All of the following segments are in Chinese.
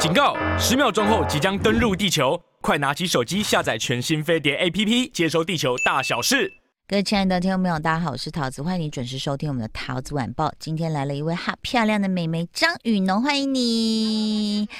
警告！十秒钟后即将登陆地球，快拿起手机下载全新飞碟 APP，接收地球大小事。各位亲爱的听众朋友，大家好，我是桃子，欢迎你准时收听我们的桃子晚报。今天来了一位哈漂亮的美眉张雨农，欢迎你。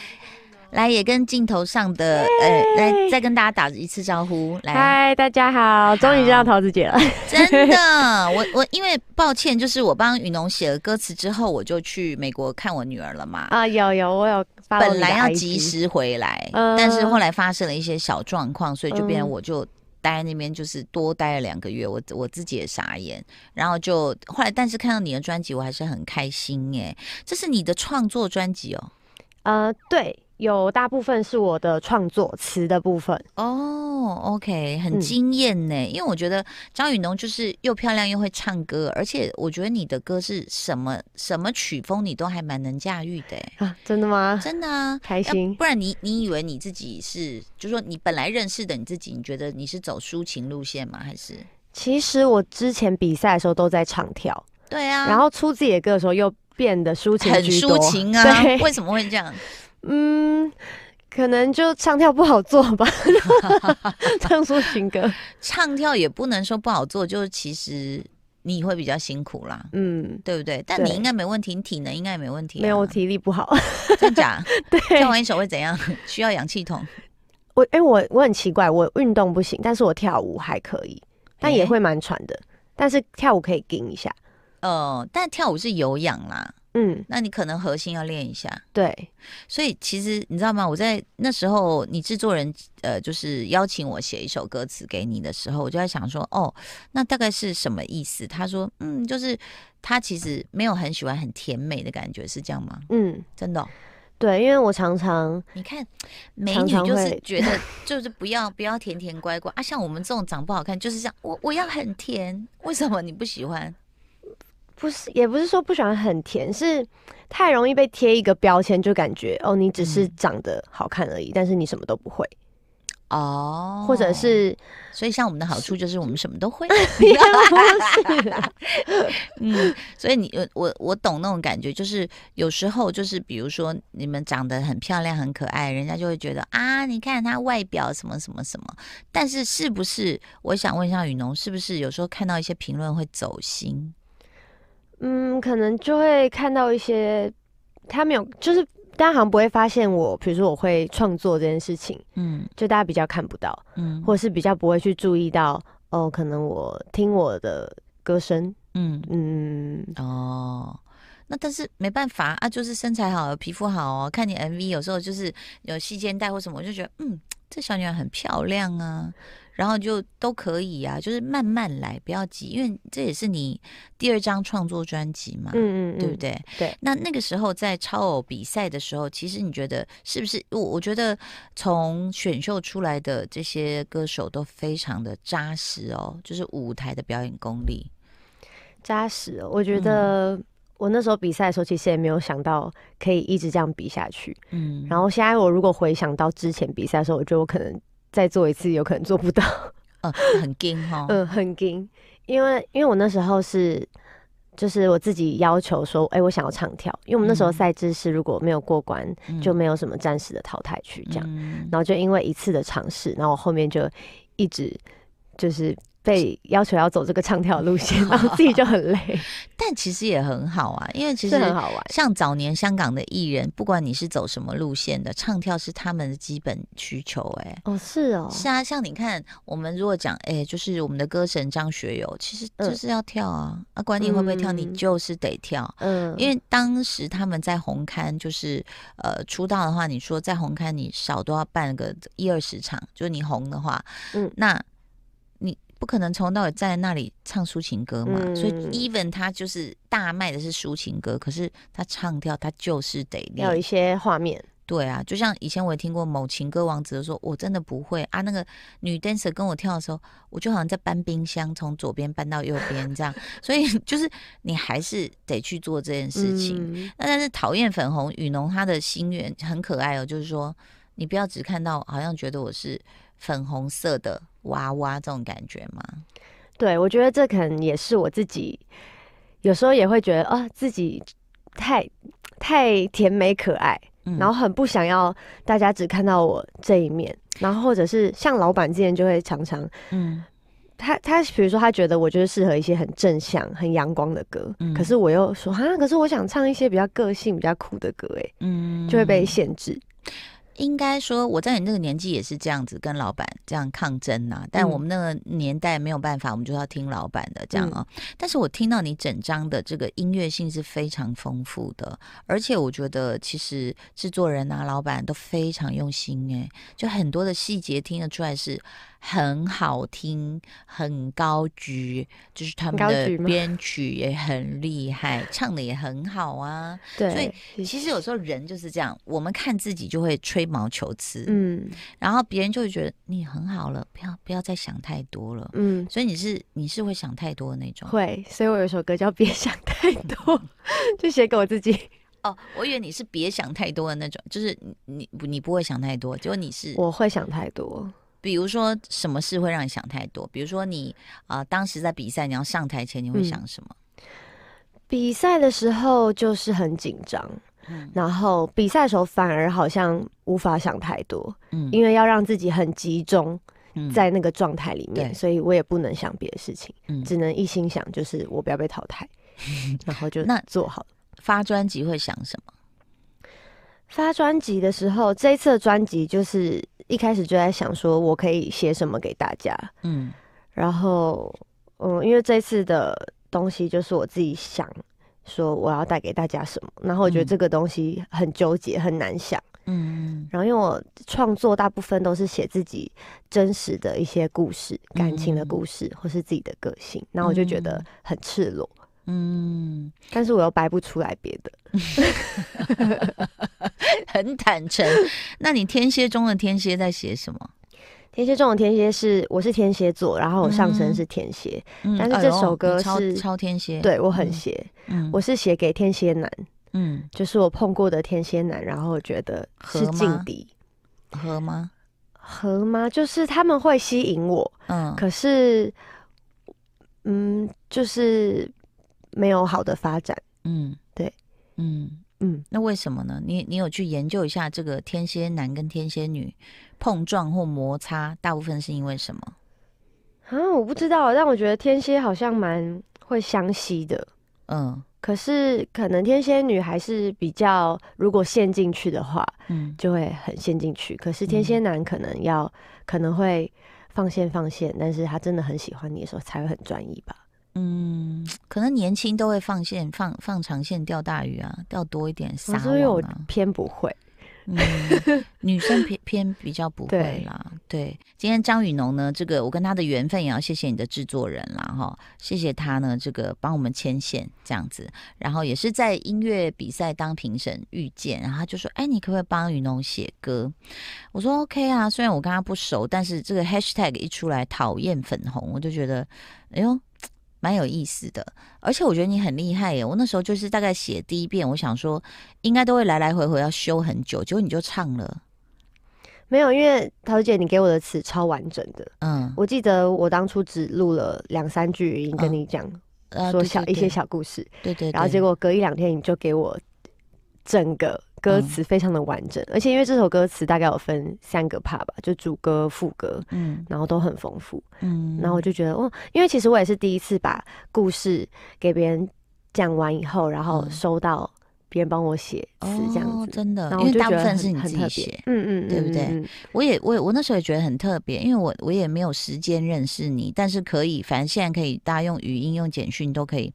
来，也跟镜头上的呃，来再跟大家打一次招呼。来，嗨，大家好，终于见到桃子姐了。真的，我我因为抱歉，就是我帮雨农写了歌词之后，我就去美国看我女儿了嘛。啊，有有，我有。本来要及时回来，呃，但是后来发生了一些小状况，所以就变成我就待在那边，就是多待了两个月。我我自己也傻眼，然后就后来，但是看到你的专辑，我还是很开心哎。这是你的创作专辑哦？呃，对。有大部分是我的创作词的部分哦、oh,，OK，很惊艳呢。嗯、因为我觉得张雨农就是又漂亮又会唱歌，而且我觉得你的歌是什么什么曲风你都还蛮能驾驭的啊，真的吗？真的啊，开心。不然你你以为你自己是，就是说你本来认识的你自己，你觉得你是走抒情路线吗？还是？其实我之前比赛的时候都在唱跳，对啊，然后出自己的歌的时候又变得抒情，很抒情啊，为什么会这样？嗯，可能就唱跳不好做吧，唱抒情歌，唱跳也不能说不好做，就是其实你会比较辛苦啦，嗯，对不对？但你应该没问题，你体能应该也没问题，啊，没有，我体力不好，真假？对，跳完一首会怎样？需要氧气筒？我哎，欸，我我很奇怪，我运动不行，但是我跳舞还可以，但也会蛮喘的，欸，但是跳舞可以顶一下，呃，但跳舞是有氧啦。嗯，那你可能核心要练一下。对，所以其实你知道吗？我在那时候，你制作人呃，就是邀请我写一首歌词给你的时候，我就在想说，哦，那大概是什么意思？他说，嗯，就是他其实没有很喜欢很甜美的感觉，是这样吗？嗯，真的、哦。对，因为我常常你看美女就是觉得就是不要不要甜甜乖乖啊，像我们这种长不好看，就是这样，我我要很甜，为什么你不喜欢？不是，也不是说不喜欢很甜，是太容易被贴一个标签，就感觉哦，你只是长得好看而已，嗯、但是你什么都不会哦，或者是，所以像我们的好处就是我们什么都会，是嗯，所以你我我懂那种感觉，就是有时候就是比如说你们长得很漂亮很可爱，人家就会觉得啊，你看她外表什么什么什么，但是是不是？我想问一下雨农，是不是有时候看到一些评论会走心？嗯，可能就会看到一些他没有，就是大家好像不会发现我，比如说我会创作这件事情，嗯，就大家比较看不到，嗯，或者是比较不会去注意到，哦，可能我听我的歌声，嗯。嗯，哦，那但是没办法啊，就是身材好，皮肤好哦，看你 MV 有时候就是有细肩带或什么，我就觉得，嗯，这小女孩很漂亮啊。然后就都可以啊，就是慢慢来，不要急，因为这也是你第二张创作专辑嘛，嗯嗯，对不对？对。那那个时候在超偶比赛的时候，其实你觉得是不是？我我觉得从选秀出来的这些歌手都非常的扎实哦，就是舞台的表演功力扎实哦。我觉得我那时候比赛的时候，其实也没有想到可以一直这样比下去。嗯。然后现在我如果回想到之前比赛的时候，我觉得我可能。再做一次有可能做不到，嗯，很惊哈，嗯，很惊，因为因为我那时候是，就是我自己要求说，哎、欸，我想要唱跳，因为我们那时候赛制是如果没有过关，嗯、就没有什么暂时的淘汰区这样，嗯、然后就因为一次的尝试，然后我后面就一直就是。被要求要走这个唱跳路线，然后自己就很累，但其实也很好啊，因为其实很好玩。像早年香港的艺人，不管你是走什么路线的，唱跳是他们的基本需求。哎，哦，是哦，是啊。像你看，我们如果讲，哎，就是我们的歌神张学友，其实就是要跳啊。嗯、啊，管你会不会跳，你就是得跳。嗯，因为当时他们在红磡，就是呃出道的话，你说在红磡你少都要办个一二十场，就是你红的话，嗯，那。不可能从头到尾站在那里唱抒情歌嘛，嗯、所以 even 他就是大卖的是抒情歌，可是他唱跳他就是得要有一些画面。对啊，就像以前我也听过某情歌王子说，我真的不会啊，那个女 dancer 跟我跳的时候，我就好像在搬冰箱，从左边搬到右边这样，所以 就是你还是得去做这件事情。嗯、那但是讨厌粉红雨农他的心愿很可爱哦，就是说你不要只看到好像觉得我是粉红色的。娃娃这种感觉吗？对，我觉得这可能也是我自己，有时候也会觉得啊，自己太太甜美可爱，嗯、然后很不想要大家只看到我这一面，然后或者是像老板之前就会常常，嗯，他他比如说他觉得我就是适合一些很正向、很阳光的歌，嗯、可是我又说啊，可是我想唱一些比较个性、比较酷的歌，哎，嗯，就会被限制。应该说，我在你那个年纪也是这样子跟老板这样抗争呐、啊。但我们那个年代没有办法，我们就要听老板的这样啊。嗯、但是我听到你整张的这个音乐性是非常丰富的，而且我觉得其实制作人啊、老板都非常用心哎，就很多的细节听得出来是。很好听，很高级，就是他们的编曲也很厉害，唱的也很好啊。对，所以其实有时候人就是这样，我们看自己就会吹毛求疵，嗯，然后别人就会觉得你很好了，不要不要再想太多了，嗯。所以你是你是会想太多的那种，会。所以我有首歌叫《别想太多》，就写给我自己。哦，我以为你是别想太多的那种，就是你你不会想太多，结果你是我会想太多。比如说，什么事会让你想太多？比如说你，啊，当时在比赛，你要上台前，你会想什么？嗯、比赛的时候就是很紧张，嗯、然后比赛的时候反而好像无法想太多，嗯，因为要让自己很集中在那个状态里面，嗯、所以我也不能想别的事情，嗯、只能一心想就是我不要被淘汰，嗯、然后就那做好。发专辑会想什么？发专辑的时候，这一次的专辑就是。一开始就在想说，我可以写什么给大家，嗯，然后，嗯，因为这次的东西就是我自己想说我要带给大家什么，然后我觉得这个东西很纠结，很难想，嗯，然后因为我创作大部分都是写自己真实的一些故事、感情的故事，或是自己的个性，然后我就觉得很赤裸。嗯，但是我又掰不出来别的，很坦诚。那你天蝎中的天蝎在写什么？天蝎中的天蝎是我是天蝎座，然后我上身是天蝎，嗯、但是这首歌是、哎、超，超天蝎，对我很邪，嗯、我是写给天蝎男，嗯，就是我碰过的天蝎男，然后我觉得是劲敌，合吗？合吗？就是他们会吸引我，嗯，可是，嗯，就是。没有好的发展，嗯，对，嗯。嗯，那为什么呢？你你有去研究一下这个天蝎男跟天蝎女碰撞或摩擦，大部分是因为什么？啊，我不知道，但我觉得天蝎好像蛮会相吸的，嗯，可是可能天蝎女还是比较，如果陷进去的话，嗯，就会很陷进去。可是天蝎男可能要、嗯、可能会放线放线，但是他真的很喜欢你的时候，才会很专一吧。嗯，可能年轻都会放线放放长线钓大鱼啊，钓多一点撒网啊。所以我偏不会，嗯，女生偏偏比较不会啦。对，对，今天张雨农呢，这个我跟他的缘分也要谢谢你的制作人啦哈，谢谢他呢，这个帮我们牵线这样子，然后也是在音乐比赛当评审遇见，然后他就说，哎，你可不可以帮雨农写歌？我说 OK 啊，虽然我跟他不熟，但是这个 hashtag 一出来，讨厌粉红，我就觉得，哎呦。蛮有意思的，而且我觉得你很厉害耶！我那时候就是大概写第一遍，我想说应该都会来来回回要修很久，结果你就唱了。没有，因为桃姐你给我的词超完整的。嗯，我记得我当初只录了两三句语音跟你讲，嗯、说小、一些小故事。对，对对。然后结果隔一两天你就给我整个。歌词非常的完整，嗯、而且因为这首歌词大概有分三个 part 吧，就主歌、副歌，嗯，然后都很丰富，嗯，然后我就觉得，哦，因为其实我也是第一次把故事给别人讲完以后，然后收到别人帮我写词这样子，哦，真的，因为大部分是你自己写，嗯嗯，对不对？我也我我那时候也觉得很特别，因为我我也没有时间认识你，但是可以，反正现在可以大家用语音、用简讯都可以。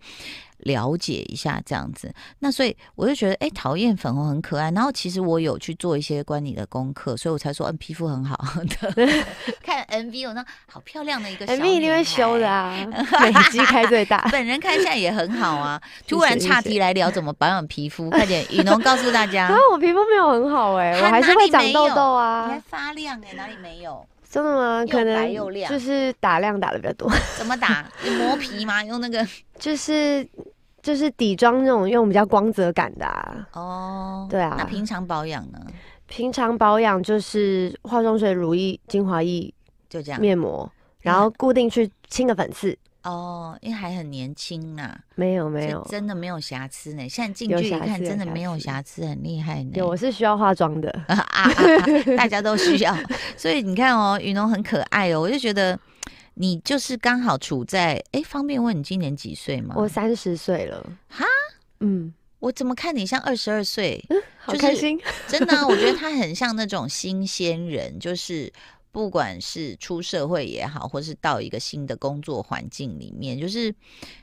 了解一下这样子，那所以我就觉得，哎、欸，讨厌粉红很可爱。然后其实我有去做一些关你的功课，所以我才说，嗯，皮肤很好的。看 MV，我那好漂亮的一个 MV，一定会修的啊，美肌开最大。本人看起来也很好啊。突然岔题来聊怎么保养皮肤，快点，雨农告诉大家。可是，我皮肤没有很好哎、欸，我还是会长痘痘啊。你还发亮哎、欸，哪里没有？真的吗？可能就是打亮打的比较多。怎么打？你磨皮吗？用那个？就是。就是底妆那种用比较光泽感的啊。哦，对啊。那平常保养呢？平常保养就是化妆水、乳液、精华液，就这样。面膜，然后固定去清个粉刺。哦，因为还很年轻啊，没有没有，真的没有瑕疵呢。现在近距离看，真的没有瑕疵，很厉害呢。有，我是需要化妆的 啊，啊，啊，大家都需要。所以你看哦，雨农很可爱哦，我就觉得你就是刚好处在哎，方便问你今年几岁吗？我三十岁了。哈，嗯。我怎么看你像二十二岁？嗯，好开心，真的啊，我觉得他很像那种新鲜人，就是不管是出社会也好，或是到一个新的工作环境里面，就是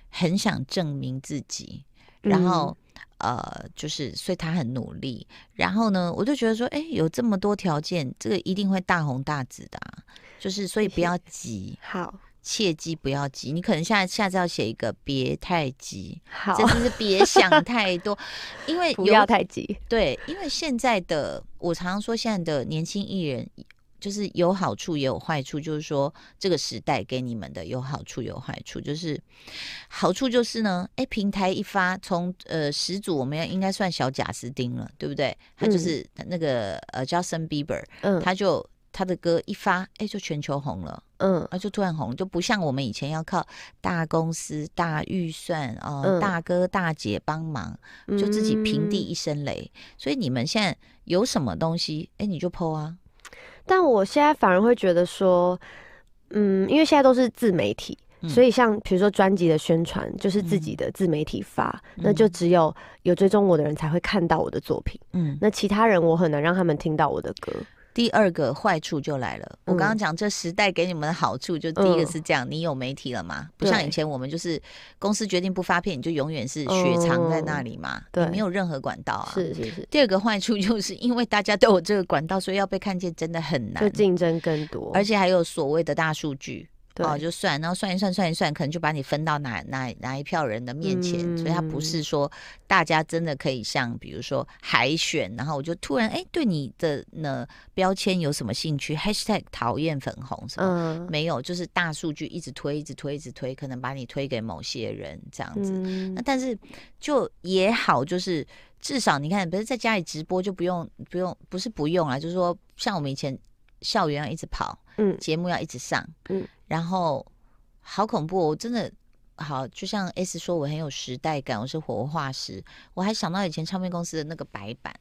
很想证明自己，然后、嗯、呃，就是所以他很努力。然后呢，我就觉得说，哎，有这么多条件，这个一定会大红大紫的啊，就是所以不要急，好。切记不要急，你可能下下次要写一个别太急，好，真的是别想太多，因为不要太急。对，因为现在的我常常说，现在的年轻艺人就是有好处也有坏处，就是说这个时代给你们的有好处有坏处，就是好处就是呢，哎，平台一发，从呃始祖我们要应该算小贾斯汀了，对不对？他就是那个、嗯、呃 Justin Bieber，嗯，他就。他的歌一发，哎，就全球红了，嗯，啊，就突然红，就不像我们以前要靠大公司、大预算哦、呃嗯，大哥大姐帮忙，就自己平地一声雷、嗯。所以你们现在有什么东西，哎，你就 po 啊。但我现在反而会觉得说，嗯，因为现在都是自媒体，嗯、所以像比如说专辑的宣传，就是自己的自媒体发、嗯，那就只有有追踪我的人才会看到我的作品，嗯，那其他人我很难让他们听到我的歌。第二个坏处就来了，我刚刚讲这时代给你们的好处，就第一个是这样，嗯、你有媒体了嘛？不像以前我们就是公司决定不发片，你就永远是雪藏在那里嘛，对、嗯，没有任何管道啊。是是是。第二个坏处就是因为大家都有这个管道，所以要被看见真的很难，就竞争更多，而且还有所谓的大数据。哦，就算，然后算一算，算一算，可能就把你分到哪哪哪一票人的面前，嗯，所以他不是说大家真的可以像比如说海选，然后我就突然哎对你的呢标签有什么兴趣？#hashtag 讨厌粉红什么，嗯？没有，就是大数据一直推，一直推，一直推，可能把你推给某些人这样子。嗯，那但是就也好，就是至少你看，不是在家里直播就不用不用，不是不用啊，就是说像我们以前。校园要一直跑，嗯，节目要一直上，嗯，然后好恐怖哦，我真的好，就像 S 说我很有时代感，我是活化石，我还想到以前唱片公司的那个白板，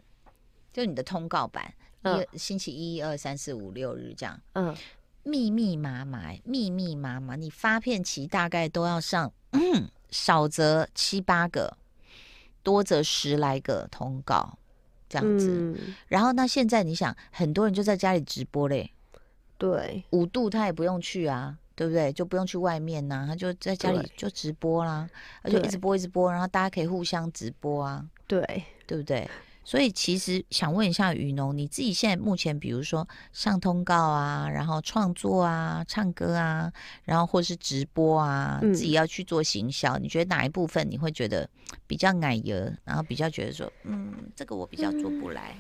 就你的通告板，嗯，一星期一、二、三、四、五、六日这样，嗯，密密麻麻，密密麻麻，你发片期大概都要上，嗯，少则七八个，多则十来个通告。这样子，嗯，然后那现在你想，很多人就在家里直播嘞，对，五度他也不用去啊，对不对？就不用去外面呐，他就在家里就直播啦，而且一直播一直播，然后大家可以互相直播啊，对，对不对？所以其实想问一下雨农，你自己现在目前，比如说上通告啊，然后创作啊，唱歌啊，然后或是直播啊，嗯、自己要去做行销，你觉得哪一部分你会觉得比较矮油，然后比较觉得说，嗯，这个我比较做不来。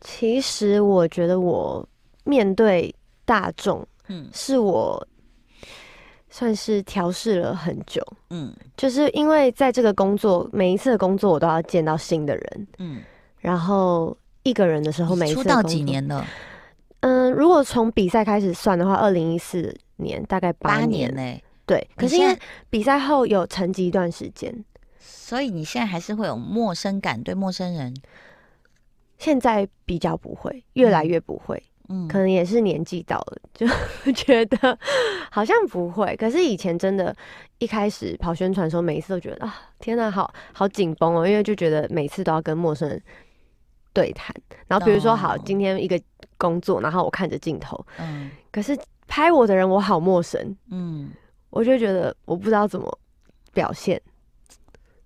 其实我觉得我面对大众，嗯，是我算是调试了很久，嗯，就是因为在这个工作，每一次的工作我都要见到新的人，嗯。然后一个人的时候，每一次出道几年了？嗯，如果从比赛开始算的话，二零一四年大概八年呢、欸。对，可是因为比赛后有沉寂一段时间，所以你现在还是会有陌生感，对陌生人。现在比较不会，越来越不会。嗯，可能也是年纪到了，就觉得好像不会。可是以前真的，一开始跑宣传的时候，每一次都觉得啊，天哪，好好紧绷哦，因为就觉得每次都要跟陌生人。对谈，然后比如说好，今天一个工作，然后我看着镜头，嗯，可是拍我的人我好陌生，嗯，我就觉得我不知道怎么表现，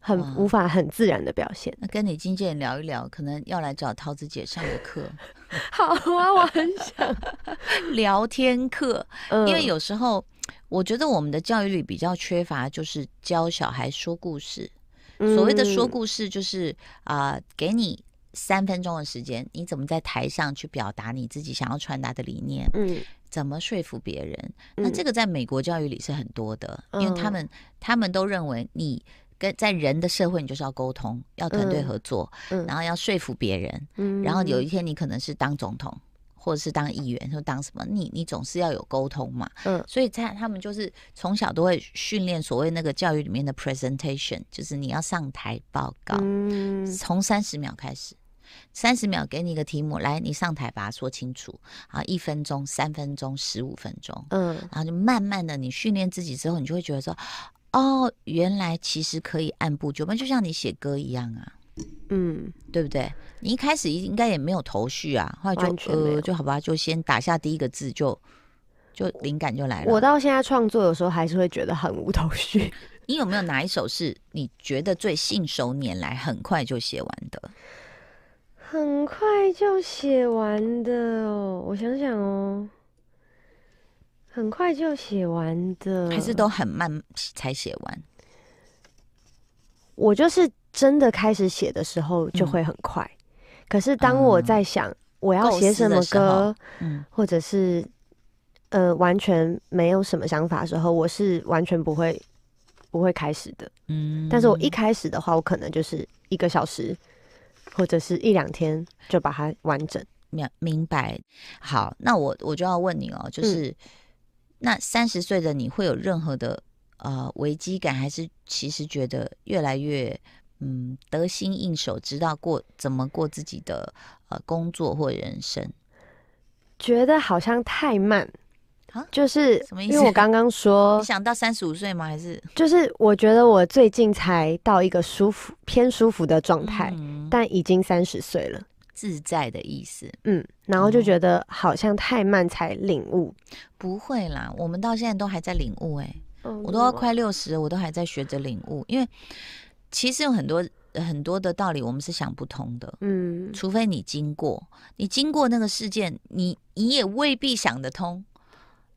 很无法很自然的表现。那跟你经纪人聊一聊，可能要来找桃子姐上个课。好啊，我很想 聊天课，嗯，因为有时候我觉得我们的教育里比较缺乏，就是教小孩说故事。所谓的说故事，就是啊，呃，给你。三分钟的时间，你怎么在台上去表达你自己想要传达的理念？嗯，怎么说服别人？那这个在美国教育里是很多的，嗯、因为他们他们都认为你跟在人的社会，你就是要沟通，要团队合作，嗯，然后要说服别人，嗯，然后有一天你可能是当总统，或者是当议员，或当什么，你你总是要有沟通嘛。嗯，所以在他们就是从小都会训练所谓那个教育里面的 presentation，就是你要上台报告，嗯从三十秒开始，三十秒给你一个题目，来你上台把它说清楚，好，一分钟、三分钟、十五分钟，嗯，然后就慢慢的你训练自己之后，你就会觉得说，哦，原来其实可以按部就班，就像你写歌一样啊。嗯，对不对？你一开始应该也没有头绪啊，后来就呃就好吧，就先打下第一个字就，就就灵感就来了。我到现在创作有时候还是会觉得很无头绪。你有没有哪一首是你觉得最信手拈来、很快就写完的？很快就写完的哦，我想想哦，很快就写完的，还是都很慢才写完？我就是。真的开始写的时候就会很快，嗯、可是当我在想我要写什么歌，嗯，或者是呃完全没有什么想法的时候，我是完全不会不会开始的，嗯。但是我一开始的话，我可能就是一个小时或者是一两天就把它完整。明明白。好，那我我就要问你哦，就是、嗯、那三十岁的你会有任何的呃危机感，还是其实觉得越来越？嗯，得心应手，知道过怎么过自己的呃工作或人生，觉得好像太慢啊？就是什么意思？因为我刚刚说，你想到三十五岁吗？还是就是我觉得我最近才到一个舒服偏舒服的状态，嗯，但已经三十岁了，自在的意思。嗯，然后就觉得好像太慢才领悟，嗯。不会啦，我们到现在都还在领悟哎，我都要快六十了，我都还在学着领悟，因为。其实有很多很多的道理，我们是想不通的。嗯，除非你经过，你经过那个事件，你你也未必想得通，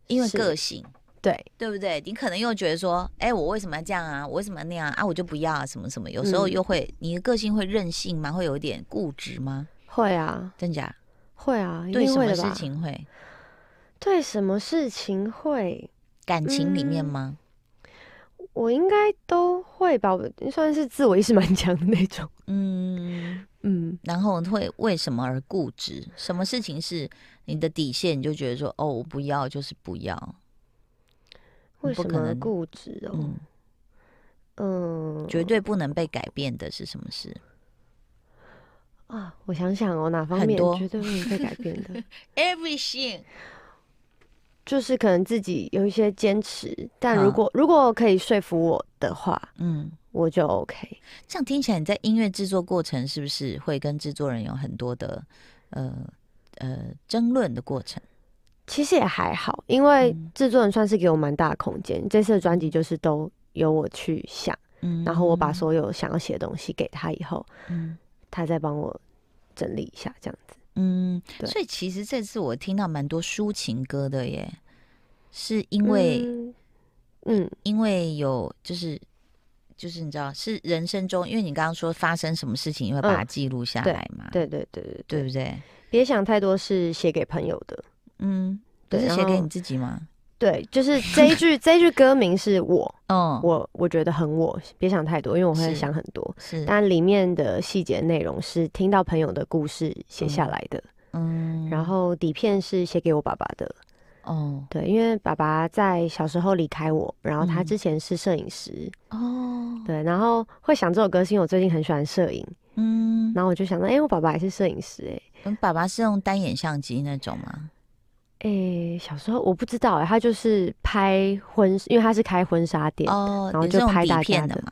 因为个性，对对不对？你可能又觉得说，哎，我为什么要这样啊？我为什么要那样啊？我就不要啊，什么什么？有时候又会，嗯、你的个性会任性吗？会有一点固执吗？会啊，真假？会啊，对什么事情会？对什么事情会？感情里面吗？嗯我应该都会吧，我算是自我意识蛮强的那种。嗯嗯，然后会为什么而固执？什么事情是你的底线？你就觉得说，哦，我不要，就是不要。为什么而固执哦？嗯，嗯，绝对不能被改变的是什么事？啊，我想想哦，哪方面绝对不能被改变的？Everything。就是可能自己有一些坚持，但如果如果可以说服我的话，嗯，我就 OK。这样听起来，你在音乐制作过程是不是会跟制作人有很多的呃呃争论的过程？其实也还好，因为制作人算是给我蛮大的空间。这次的专辑就是都由我去想，嗯，然后我把所有想要写的东西给他以后，嗯，他再帮我整理一下，这样子。嗯，所以其实这次我听到蛮多抒情歌的耶，是因为，嗯，嗯，因为有就是就是你知道是人生中，因为你刚刚说发生什么事情，你会把它记录下来嘛？对对对对，对不对？别想太多是写给朋友的，嗯，不是写给你自己吗？对，就是 这一句，这一句歌名是我，嗯，我我觉得很我，别想太多，因为我会想很多，是，但里面的细节内容是听到朋友的故事写下来的，嗯，然后底片是写给我爸爸的，哦，对，因为爸爸在小时候离开我，然后他之前是摄影师，哦，对，然后会想这首歌是因为我最近很喜欢摄影，嗯，然后我就想到，哎，我爸爸也是摄影师，哎，嗯，爸爸是用单眼相机那种吗？诶、欸，小时候我不知道哎、欸，他就是拍婚，因为他是开婚纱店，哦，然后就拍大片的嘛。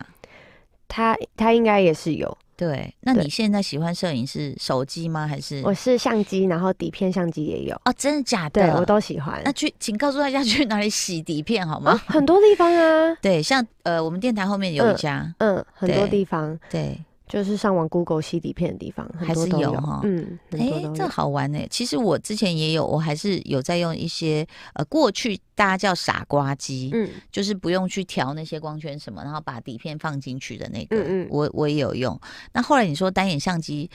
他他应该也是有。对，那你现在喜欢摄影是手机吗？还是我是相机，然后底片相机也有。哦，真的假的？对，我都喜欢。那去，请告诉大家去哪里洗底片好吗？啊、很多地方啊。对，像呃，我们电台后面有一家，嗯，嗯很多地方。对。对就是上网 Google 洗底片的地方，还是有哈，嗯，哎、欸，这好玩呢。其实我之前也有，我还是有在用一些呃，过去大家叫傻瓜机，嗯，就是不用去调那些光圈什么，然后把底片放进去的那个，嗯嗯，我我也有用。那后来你说单眼相机，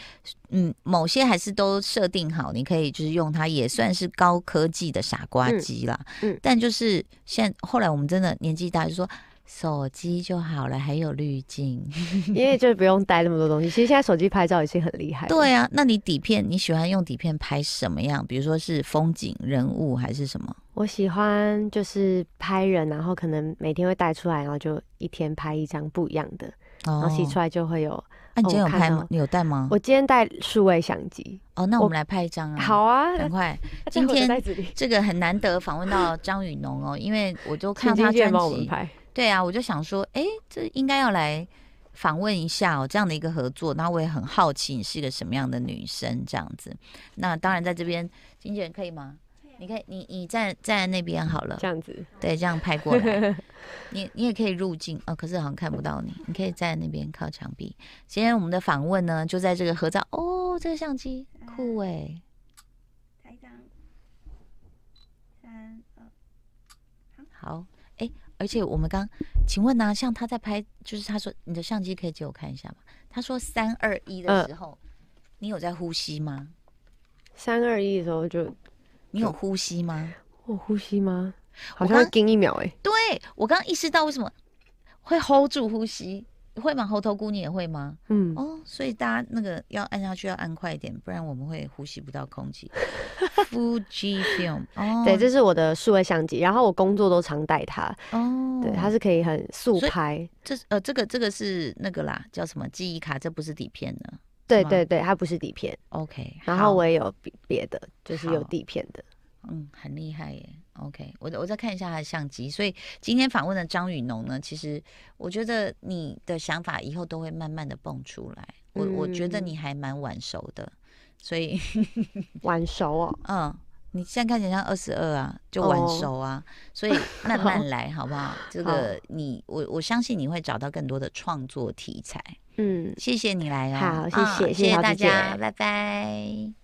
嗯，某些还是都设定好，你可以就是用它，也算是高科技的傻瓜机啦，嗯，嗯，但就是现在后来我们真的年纪大，就说。手机就好了，还有滤镜，因为就不用带那么多东西。其实现在手机拍照已经很厉害了。对啊，那你底片你喜欢用底片拍什么样？比如说是风景、人物还是什么？我喜欢就是拍人，然后可能每天会带出来，然后就一天拍一张不一样的，哦、然后洗出来就会有。那、啊、你今天有拍吗？哦、你有带吗？我今天带数位相机。哦，那我们来拍一张啊！好啊，赶快！今天这个很难得访问到张雨农哦，因为我就看到他专辑。对啊，我就想说，哎，这应该要来访问一下哦，这样的一个合作。那我也很好奇，你是一个什么样的女生？这样子。那当然，在这边经纪人可以吗？你可以，你你站站在那边好了。这样子。对，这样拍过来。你你也可以入镜哦，可是好像看不到你。你可以站在那边靠墙壁。今天我们的访问呢，就在这个合照。哦，这个相机酷哎。拍一张。三二。好。而且我们刚，请问呢、啊？像他在拍，就是他说你的相机可以借我看一下吗？他说三二一的时候，呃、你有在呼吸吗？三二一的时候就，你有呼吸吗？我呼吸吗？好像要盯一秒哎、欸。对，我刚刚意识到为什么会 hold 住呼吸。会吗？猴头菇你也会吗？嗯哦，所以大家那个要按下去要按快一点，不然我们会呼吸不到空气。Fujifilm 哦，对，这是我的数位相机，然后我工作都常带它。哦，对，它是可以很速拍。这呃，这个这个是那个啦，叫什么记忆卡？这不是底片呢。对对对，它不是底片。OK，然后我也有别的，就是有底片的。嗯，很厉害耶。OK，我我再看一下他的相机。所以今天访问的张雨农呢，其实我觉得你的想法以后都会慢慢的蹦出来。我、嗯、我觉得你还蛮晚熟的，所以 晚熟哦。嗯，你现在看起来像二十二啊，就晚熟啊。哦、所以慢慢 来，好不好？这个你我我相信你会找到更多的创作题材。嗯，谢谢你来哦。好，谢谢，哦、谢谢大家，拜拜。